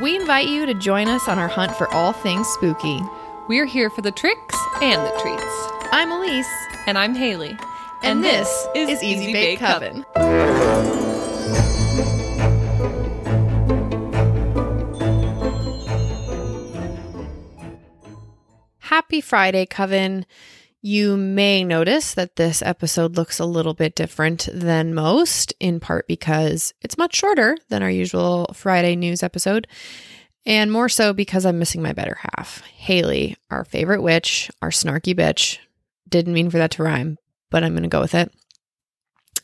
we invite you to join us on our hunt for all things spooky. We're here for the tricks and the treats. I'm Elise. And I'm Halee. And, this, is Easy Bake Coven. Happy Friday, Coven. You may notice that this episode looks a little bit different than most, in part because it's much shorter than our usual Friday news episode, and more so because I'm missing my better half. Halee, our favorite witch, our snarky bitch. Didn't mean for that to rhyme, but I'm going to go with it.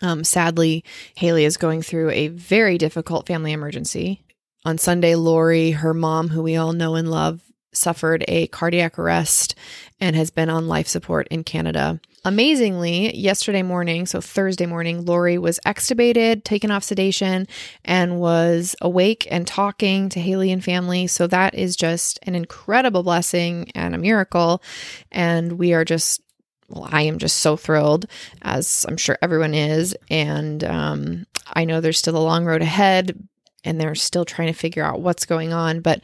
Um, sadly, Halee is going through a very difficult family emergency. On Sunday, Lori, her mom, who we all know and love, suffered a cardiac arrest and has been on life support in Canada. Amazingly, yesterday morning, so Thursday morning, Lori was extubated, taken off sedation, and was awake and talking to Halee and family. So that is just an incredible blessing and a miracle. And we are just well, I am just so thrilled, as I'm sure everyone is. And um, I know there's still a long road ahead, and they're still trying to figure out what's going on. But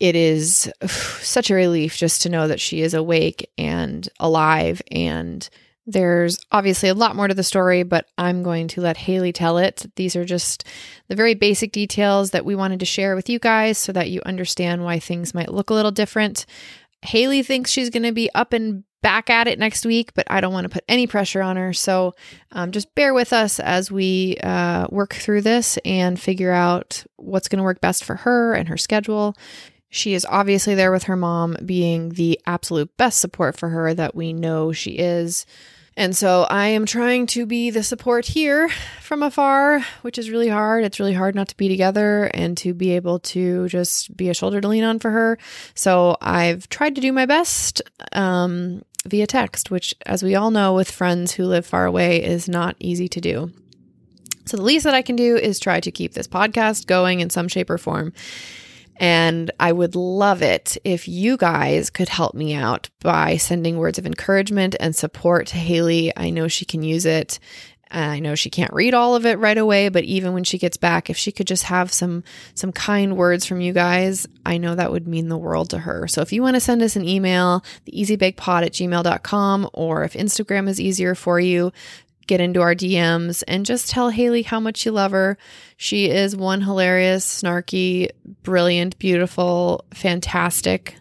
it is such a relief just to know that she is awake and alive. And there's obviously a lot more to the story, but I'm going to let Halee tell it. These are just the very basic details that we wanted to share with you guys so that you understand why things might look a little different. Halee thinks she's going to be up and back at it next week, but I don't want to put any pressure on her. So um, just bear with us as we uh, work through this and figure out what's going to work best for her and her schedule. She is obviously there with her mom, being the absolute best support for her that we know she is. And so I am trying to be the support here from afar, which is really hard. It's really hard not to be together and to be able to just be a shoulder to lean on for her. So I've tried to do my best um, via text, which, as we all know, with friends who live far away, is not easy to do. So the least that I can do is try to keep this podcast going in some shape or form. And I would love it if you guys could help me out by sending words of encouragement and support to Halee. I know she can use it. Uh, I know she can't read all of it right away, but even when she gets back, if she could just have some some kind words from you guys, I know that would mean the world to her. So if you want to send us an email, the easybakepod at gmail.com, or if Instagram is easier for you, get into our DMs and just tell Halee how much you love her. She is one hilarious, snarky, brilliant, beautiful, fantastic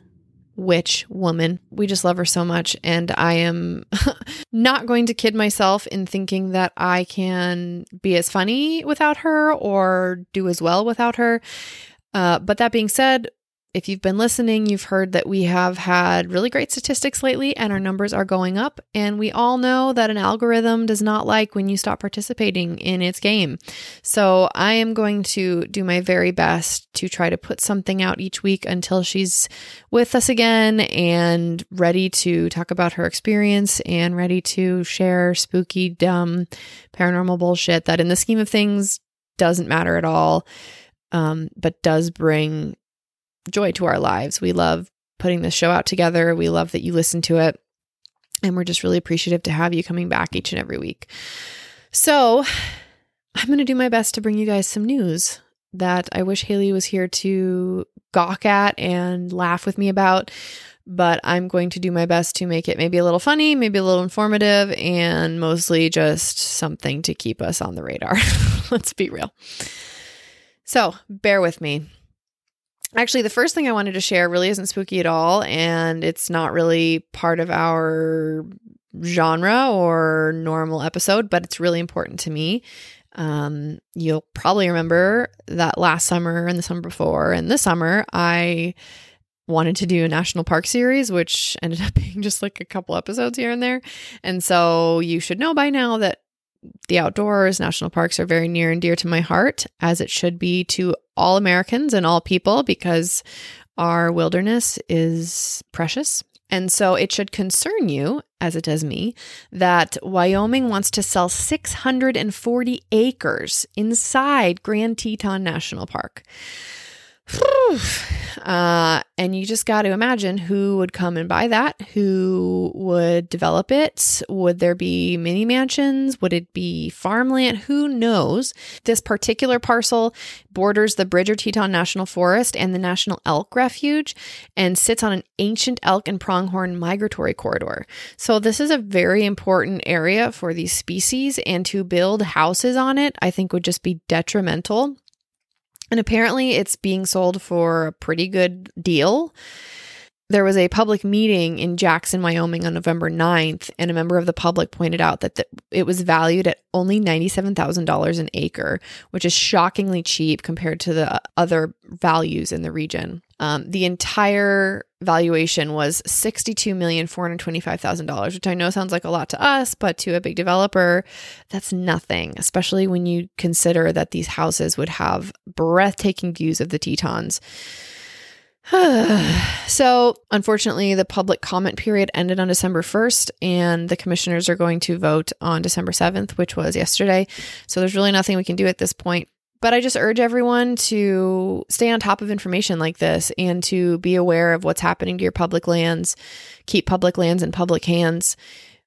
witch woman. We just love her so much. And I am not going to kid myself in thinking that I can be as funny without her or do as well without her. Uh, but that being said, if you've been listening, you've heard that we have had really great statistics lately and our numbers are going up. And we all know that an algorithm does not like when you stop participating in its game. So I am going to do my very best to try to put something out each week until she's with us again and ready to talk about her experience and ready to share spooky, dumb, paranormal bullshit that in the scheme of things doesn't matter at all. Um, but does bring joy to our lives. We love putting this show out together. We love that you listen to it. And we're just really appreciative to have you coming back each and every week. So, I'm going to do my best to bring you guys some news that I wish Halee was here to gawk at and laugh with me about. But I'm going to do my best to make it maybe a little funny, maybe a little informative, and mostly just something to keep us on the radar. Let's be real. So, bear with me. Actually, the first thing I wanted to share really isn't spooky at all, and it's not really part of our genre or normal episode, but it's really important to me. Um, you'll probably remember that last summer and the summer before and this summer, I wanted to do a national park series, which ended up being just like a couple episodes here and there. And so you should know by now that the outdoors, national parks are very near and dear to my heart, as it should be to all Americans and all people, because our wilderness is precious. And so it should concern you, as it does me, that Wyoming wants to sell 640 acres inside Grand Teton National Park. Uh, and you just got to imagine who would come and buy that, who would develop it. Would there be mini mansions? Would it be farmland? Who knows? This particular parcel borders the Bridger Teton National Forest and the National Elk Refuge and sits on an ancient elk and pronghorn migratory corridor. So, this is a very important area for these species, and to build houses on it, I think would just be detrimental and apparently, it's being sold for a pretty good deal. There was a public meeting in Jackson, Wyoming on November 9th, and a member of the public pointed out that the, it was valued at only $97,000 an acre, which is shockingly cheap compared to the other values in the region. Um, the entire valuation was $62,425,000, which I know sounds like a lot to us, but to a big developer, that's nothing, especially when you consider that these houses would have breathtaking views of the Tetons. so, unfortunately, the public comment period ended on December 1st, and the commissioners are going to vote on December 7th, which was yesterday. So, there's really nothing we can do at this point. But I just urge everyone to stay on top of information like this and to be aware of what's happening to your public lands. Keep public lands in public hands.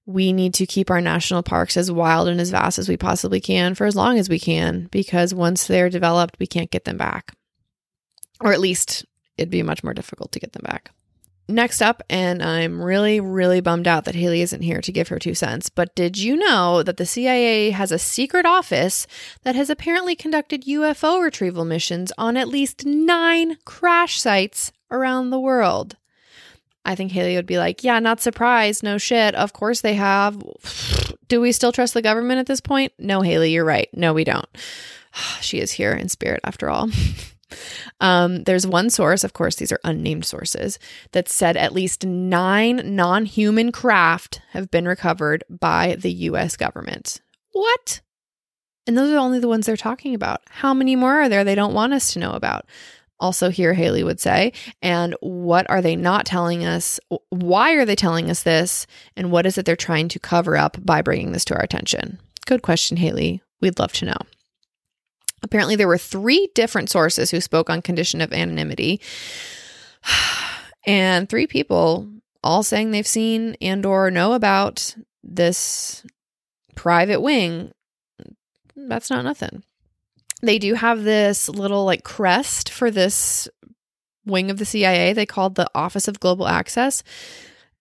We need to keep our national parks as wild and as vast as we possibly can for as long as we can, because once they're developed, we can't get them back. Or at least it'd be much more difficult to get them back. Next up, and I'm really, really bummed out that Halee isn't here to give her two cents, but did you know that the CIA has a secret office that has apparently conducted UFO retrieval missions on at least nine crash sites around the world? I think Halee would be like, Yeah, not surprised. No shit. Of course they have. Do we still trust the government at this point? No, Halee, you're right. No, we don't. she is here in spirit after all. Um, there's one source, of course, these are unnamed sources, that said at least nine non human craft have been recovered by the US government. What? And those are only the ones they're talking about. How many more are there they don't want us to know about? Also, here, Halee would say, and what are they not telling us? Why are they telling us this? And what is it they're trying to cover up by bringing this to our attention? Good question, Halee. We'd love to know. Apparently, there were three different sources who spoke on condition of anonymity, and three people all saying they've seen and or know about this private wing. That's not nothing. They do have this little like crest for this wing of the CIA. They called the Office of Global Access,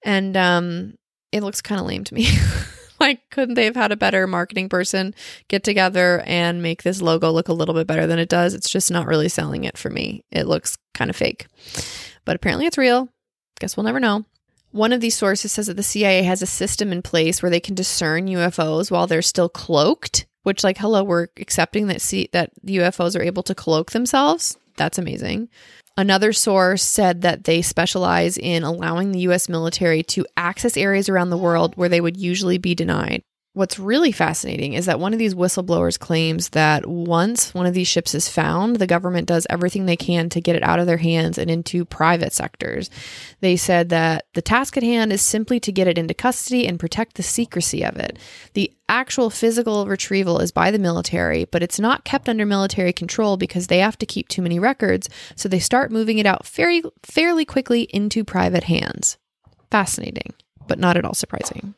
and um, it looks kind of lame to me. like, couldn't they have had a better marketing person get together and make this logo look a little bit better than it does? It's just not really selling it for me. It looks kind of fake, but apparently it's real. Guess we'll never know. One of these sources says that the CIA has a system in place where they can discern UFOs while they're still cloaked, which, like, hello, we're accepting that see that UFOs are able to cloak themselves. That's amazing. Another source said that they specialize in allowing the US military to access areas around the world where they would usually be denied. What's really fascinating is that one of these whistleblowers claims that once one of these ships is found, the government does everything they can to get it out of their hands and into private sectors. They said that the task at hand is simply to get it into custody and protect the secrecy of it. The actual physical retrieval is by the military, but it's not kept under military control because they have to keep too many records, so they start moving it out very fairly quickly into private hands. Fascinating, but not at all surprising.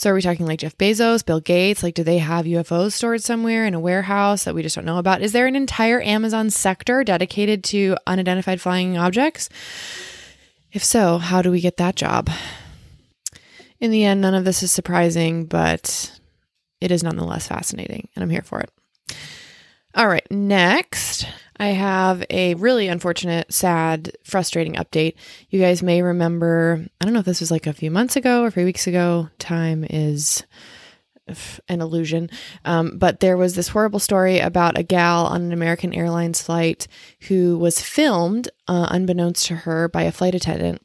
So are we talking like Jeff Bezos, Bill Gates? Like, do they have UFOs stored somewhere in a warehouse that we just don't know about? Is there an entire Amazon sector dedicated to unidentified flying objects? If so, how do we get that job? In the end, none of this is surprising, but it is nonetheless fascinating, and I'm here for it. All right, next, I have a really unfortunate, sad, frustrating update. You guys may remember, I don't know if this was like a few months ago or few weeks ago. Time is an illusion. Um, but there was this horrible story about a gal on an American Airlines flight who was filmed, uh, unbeknownst to her, by a flight attendant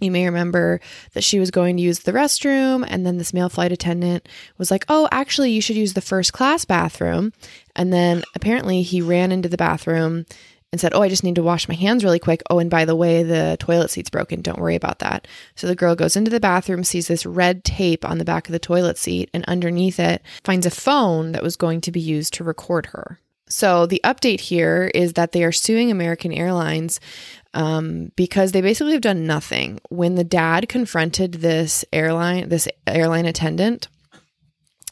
you may remember that she was going to use the restroom, and then this male flight attendant was like, Oh, actually, you should use the first class bathroom. And then apparently he ran into the bathroom and said, Oh, I just need to wash my hands really quick. Oh, and by the way, the toilet seat's broken. Don't worry about that. So the girl goes into the bathroom, sees this red tape on the back of the toilet seat, and underneath it finds a phone that was going to be used to record her. So the update here is that they are suing American Airlines um, because they basically have done nothing. When the dad confronted this airline, this airline attendant,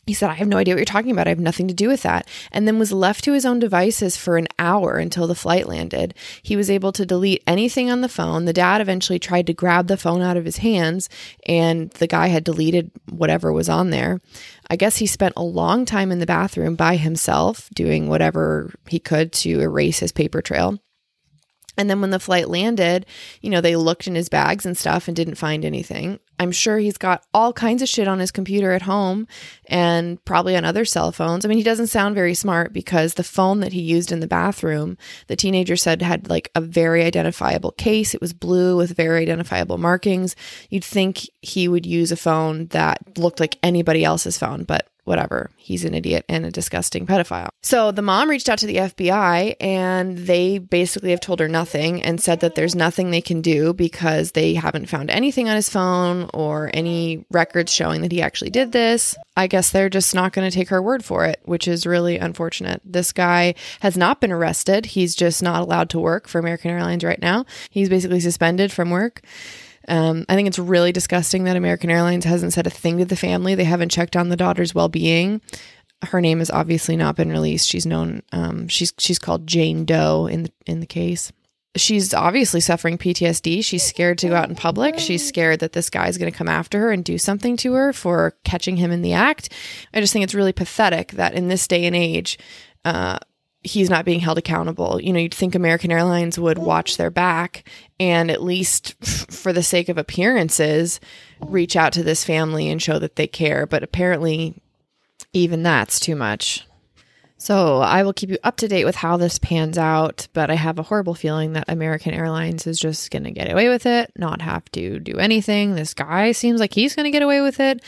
he said, I have no idea what you're talking about. I have nothing to do with that. And then was left to his own devices for an hour until the flight landed. He was able to delete anything on the phone. The dad eventually tried to grab the phone out of his hands, and the guy had deleted whatever was on there. I guess he spent a long time in the bathroom by himself, doing whatever he could to erase his paper trail. And then when the flight landed, you know, they looked in his bags and stuff and didn't find anything. I'm sure he's got all kinds of shit on his computer at home and probably on other cell phones. I mean, he doesn't sound very smart because the phone that he used in the bathroom, the teenager said had like a very identifiable case. It was blue with very identifiable markings. You'd think he would use a phone that looked like anybody else's phone, but whatever. He's an idiot and a disgusting pedophile. So the mom reached out to the FBI and they basically have told her nothing and said that there's nothing they can do because they haven't found anything on his phone or any records showing that he actually did this. I guess they're just not going to take her word for it, which is really unfortunate. This guy has not been arrested. He's just not allowed to work for American Airlines right now. He's basically suspended from work. Um, I think it's really disgusting that American Airlines hasn't said a thing to the family. They haven't checked on the daughter's well being. Her name has obviously not been released. She's known. Um, she's she's called Jane Doe in the in the case. She's obviously suffering PTSD. She's scared to go out in public. She's scared that this guy's going to come after her and do something to her for catching him in the act. I just think it's really pathetic that in this day and age, uh, he's not being held accountable. You know, you'd think American Airlines would watch their back and at least for the sake of appearances reach out to this family and show that they care, but apparently even that's too much. So, I will keep you up to date with how this pans out, but I have a horrible feeling that American Airlines is just going to get away with it, not have to do anything. This guy seems like he's going to get away with it.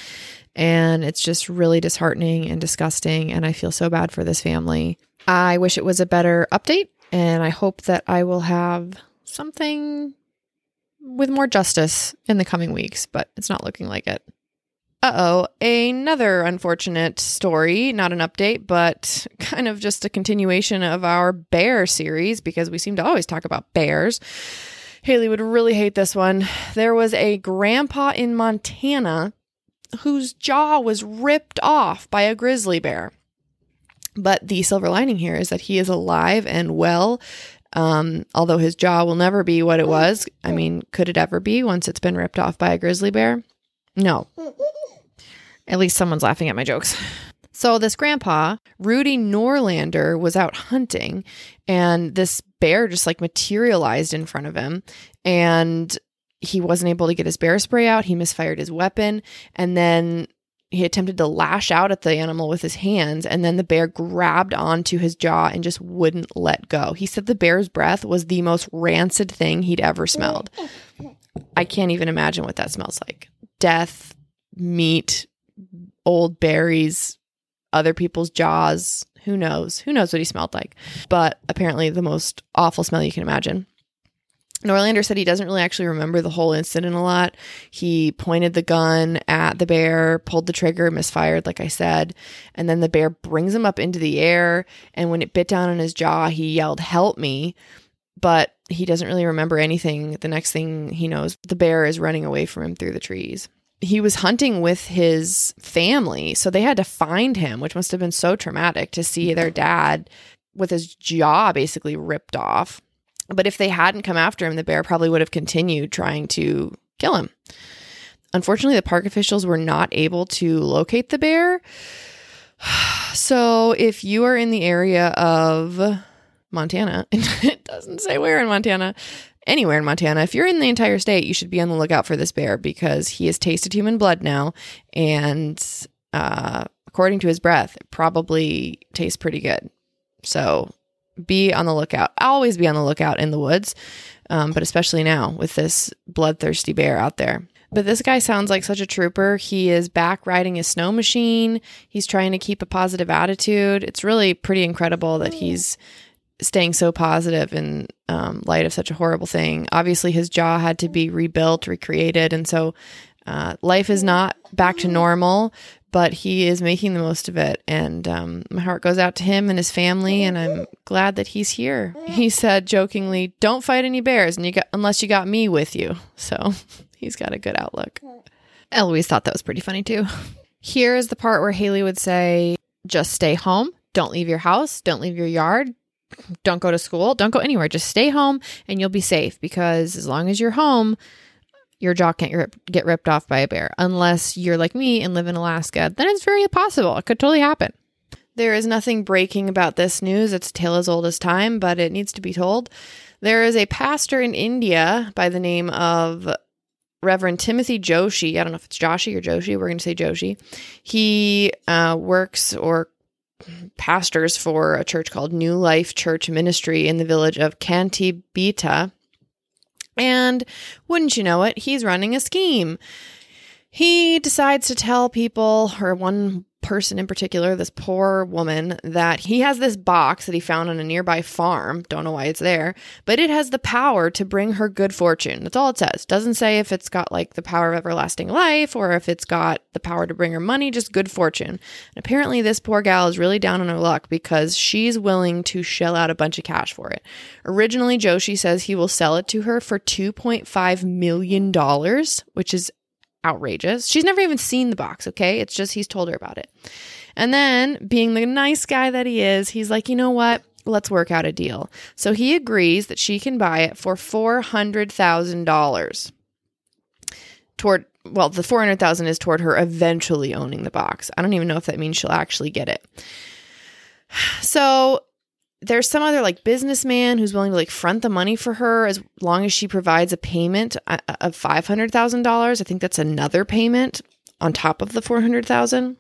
And it's just really disheartening and disgusting. And I feel so bad for this family. I wish it was a better update, and I hope that I will have something with more justice in the coming weeks, but it's not looking like it. Uh oh, another unfortunate story, not an update, but kind of just a continuation of our bear series because we seem to always talk about bears. Halee would really hate this one. There was a grandpa in Montana whose jaw was ripped off by a grizzly bear. But the silver lining here is that he is alive and well. Um, although his jaw will never be what it was. I mean, could it ever be once it's been ripped off by a grizzly bear? No. At least someone's laughing at my jokes. So, this grandpa, Rudy Noorlander, was out hunting and this bear just like materialized in front of him. And he wasn't able to get his bear spray out. He misfired his weapon. And then he attempted to lash out at the animal with his hands, and then the bear grabbed onto his jaw and just wouldn't let go. He said the bear's breath was the most rancid thing he'd ever smelled. I can't even imagine what that smells like death, meat, old berries, other people's jaws. Who knows? Who knows what he smelled like? But apparently, the most awful smell you can imagine. Noorlander said he doesn't really actually remember the whole incident a lot. He pointed the gun at the bear, pulled the trigger, misfired, like I said, and then the bear brings him up into the air. And when it bit down on his jaw, he yelled, Help me. But he doesn't really remember anything. The next thing he knows, the bear is running away from him through the trees. He was hunting with his family, so they had to find him, which must have been so traumatic to see their dad with his jaw basically ripped off. But if they hadn't come after him, the bear probably would have continued trying to kill him. Unfortunately, the park officials were not able to locate the bear. So, if you are in the area of Montana, it doesn't say where in Montana, anywhere in Montana, if you're in the entire state, you should be on the lookout for this bear because he has tasted human blood now. And uh, according to his breath, it probably tastes pretty good. So, be on the lookout. Always be on the lookout in the woods, um, but especially now with this bloodthirsty bear out there. But this guy sounds like such a trooper. He is back riding his snow machine. He's trying to keep a positive attitude. It's really pretty incredible that he's staying so positive in um, light of such a horrible thing. Obviously, his jaw had to be rebuilt, recreated, and so Uh, life is not back to normal, but he is making the most of it. And um, my heart goes out to him and his family, and I'm glad that he's here. He said jokingly, "Don't fight any bears, and you got unless you got me with you." So he's got a good outlook. Eloise thought that was pretty funny too. Here is the part where Halee would say, "Just stay home. Don't leave your house. Don't leave your yard. Don't go to school. Don't go anywhere. Just stay home, and you'll be safe because as long as you're home." Your jaw can't get ripped off by a bear unless you're like me and live in Alaska. Then it's very possible. It could totally happen. There is nothing breaking about this news. It's a tale as old as time, but it needs to be told. There is a pastor in India by the name of Reverend Timothy Joshi. I don't know if it's Joshi or Joshi. We're going to say Joshi. He uh, works or pastors for a church called New Life Church Ministry in the village of Kantibita and wouldn't you know it, he's running a scheme. He decides to tell people, or one person in particular, this poor woman, that he has this box that he found on a nearby farm. Don't know why it's there, but it has the power to bring her good fortune. That's all it says. Doesn't say if it's got like the power of everlasting life or if it's got the power to bring her money, just good fortune. And apparently, this poor gal is really down on her luck because she's willing to shell out a bunch of cash for it. Originally, Joshi says he will sell it to her for $2.5 million, which is outrageous. She's never even seen the box, okay? It's just he's told her about it. And then, being the nice guy that he is, he's like, you know what? Let's work out a deal. So he agrees that she can buy it for $400,000 toward well, the 400,000 is toward her eventually owning the box. I don't even know if that means she'll actually get it. So there's some other like businessman who's willing to like front the money for her as long as she provides a payment uh, uh, of $500,000. I think that's another payment on top of the 400,000.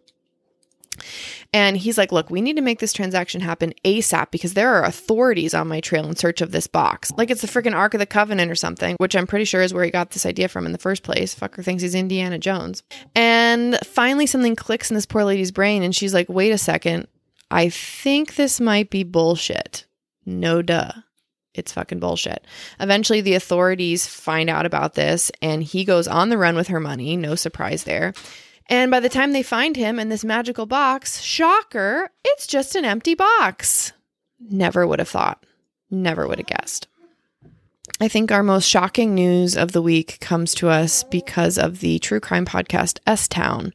And he's like, "Look, we need to make this transaction happen ASAP because there are authorities on my trail in search of this box. Like it's the freaking Ark of the Covenant or something, which I'm pretty sure is where he got this idea from in the first place. Fucker thinks he's Indiana Jones." And finally something clicks in this poor lady's brain and she's like, "Wait a second. I think this might be bullshit. No duh. It's fucking bullshit. Eventually, the authorities find out about this, and he goes on the run with her money. No surprise there. And by the time they find him in this magical box, shocker, it's just an empty box. Never would have thought. Never would have guessed. I think our most shocking news of the week comes to us because of the true crime podcast S Town.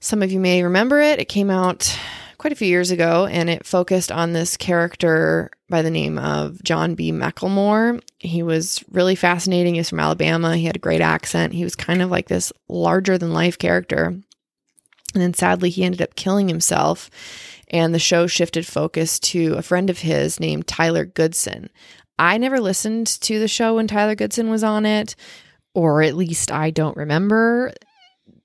Some of you may remember it. It came out quite a few years ago, and it focused on this character by the name of John B. McLemore. He was really fascinating. He's from Alabama. He had a great accent. He was kind of like this larger than life character. And then sadly, he ended up killing himself. And the show shifted focus to a friend of his named Tyler Goodson. I never listened to the show when Tyler Goodson was on it, or at least I don't remember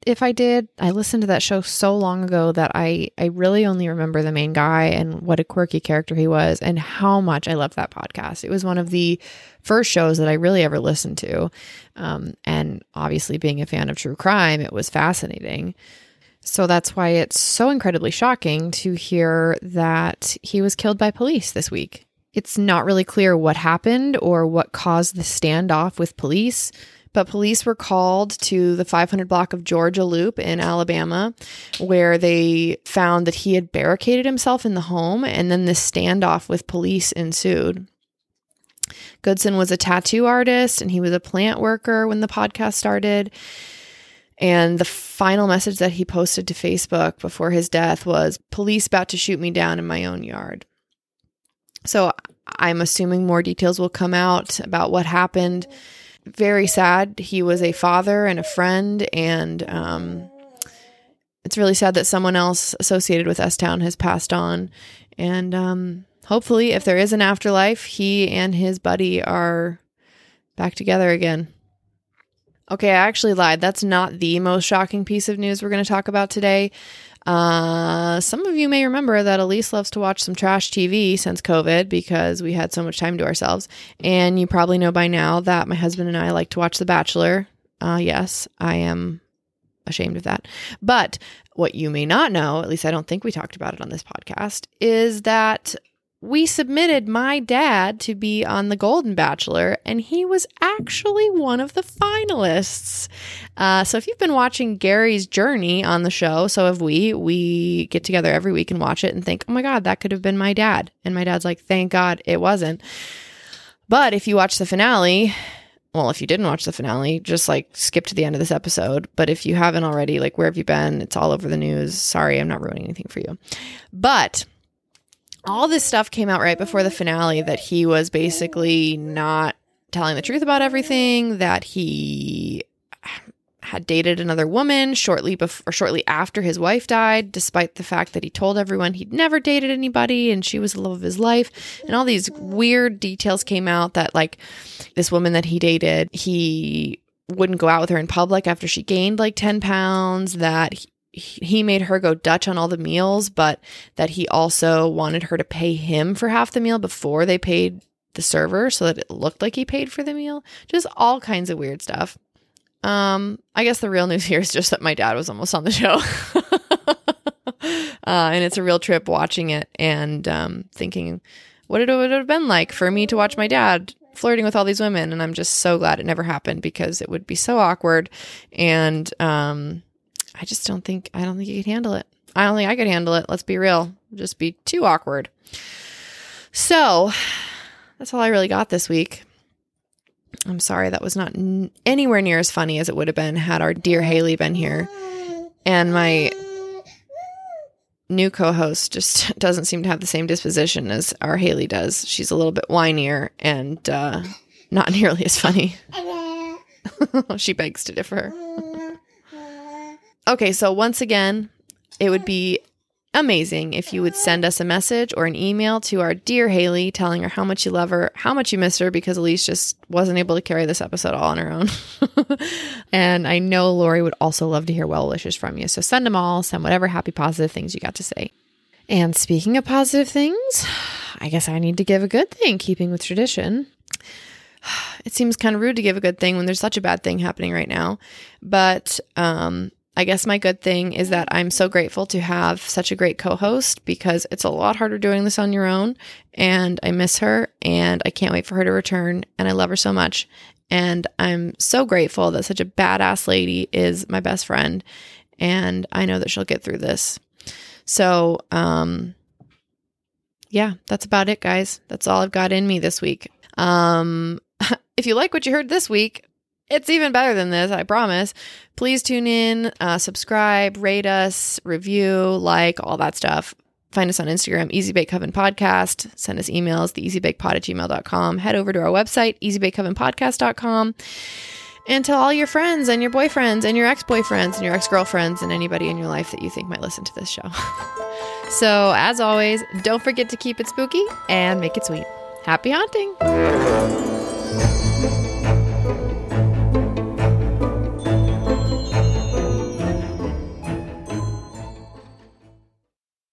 if I did. I listened to that show so long ago that I I really only remember the main guy and what a quirky character he was and how much I loved that podcast. It was one of the first shows that I really ever listened to. Um, and obviously being a fan of true crime, it was fascinating. So that's why it's so incredibly shocking to hear that he was killed by police this week. It's not really clear what happened or what caused the standoff with police. But police were called to the 500 block of Georgia Loop in Alabama, where they found that he had barricaded himself in the home, and then this standoff with police ensued. Goodson was a tattoo artist and he was a plant worker when the podcast started. And the final message that he posted to Facebook before his death was Police about to shoot me down in my own yard. So I'm assuming more details will come out about what happened very sad. He was a father and a friend, and um, it's really sad that someone else associated with S Town has passed on. And um, hopefully, if there is an afterlife, he and his buddy are back together again. Okay, I actually lied. That's not the most shocking piece of news we're going to talk about today. Uh, some of you may remember that Elise loves to watch some trash TV since COVID because we had so much time to ourselves. And you probably know by now that my husband and I like to watch The Bachelor. Uh, yes, I am ashamed of that. But what you may not know, at least I don't think we talked about it on this podcast, is that we submitted my dad to be on The Golden Bachelor, and he was actually one of the finalists. Uh, so if you've been watching Gary's journey on the show, so have we. We get together every week and watch it and think, oh my God, that could have been my dad. And my dad's like, thank God it wasn't. But if you watch the finale, well, if you didn't watch the finale, just like skip to the end of this episode. But if you haven't already, like, where have you been? It's all over the news. Sorry, I'm not ruining anything for you. But all this stuff came out right before the finale that he was basically not telling the truth about everything, that he had dated another woman shortly before shortly after his wife died despite the fact that he told everyone he'd never dated anybody and she was the love of his life. And all these weird details came out that like this woman that he dated he wouldn't go out with her in public after she gained like 10 pounds that he, made her go Dutch on all the meals, but that he also wanted her to pay him for half the meal before they paid the server so that it looked like he paid for the meal. Just all kinds of weird stuff. Um, I guess the real news here is just that my dad was almost on the show. uh, and it's a real trip watching it and um, thinking what it would have been like for me to watch my dad flirting with all these women. And I'm just so glad it never happened because it would be so awkward. And um, I just don't think I don't think you could handle it. I don't think I could handle it. Let's be real. just be too awkward. So that's all I really got this week. I'm sorry that was not n- anywhere near as funny as it would have been had our dear Halee been here. And my new co-host just doesn't seem to have the same disposition as our Halee does. She's a little bit whinier and uh, not nearly as funny. she begs to differ. Okay, so once again, it would be amazing if you would send us a message or an email to our dear Halee telling her how much you love her, how much you miss her, because Elise just wasn't able to carry this episode all on her own. and I know Lori would also love to hear well wishes from you. So send them all, send whatever happy, positive things you got to say. And speaking of positive things, I guess I need to give a good thing, keeping with tradition. It seems kind of rude to give a good thing when there's such a bad thing happening right now. But um, I guess my good thing is that I'm so grateful to have such a great co host because it's a lot harder doing this on your own. And I miss her and I can't wait for her to return. And I love her so much. And I'm so grateful that such a badass lady is my best friend. And I know that she'll get through this. So, um, yeah, that's about it, guys. That's all I've got in me this week. Um, if you like what you heard this week, it's even better than this, I promise. Please tune in, uh, subscribe, rate us, review, like, all that stuff. Find us on Instagram, Easy Bake Oven Podcast. Send us emails, the easybakepod at gmail.com. Head over to our website, easybakeovenpodcast.com. And tell all your friends and your boyfriends and your ex boyfriends and your ex girlfriends and anybody in your life that you think might listen to this show. so, as always, don't forget to keep it spooky and make it sweet. Happy haunting!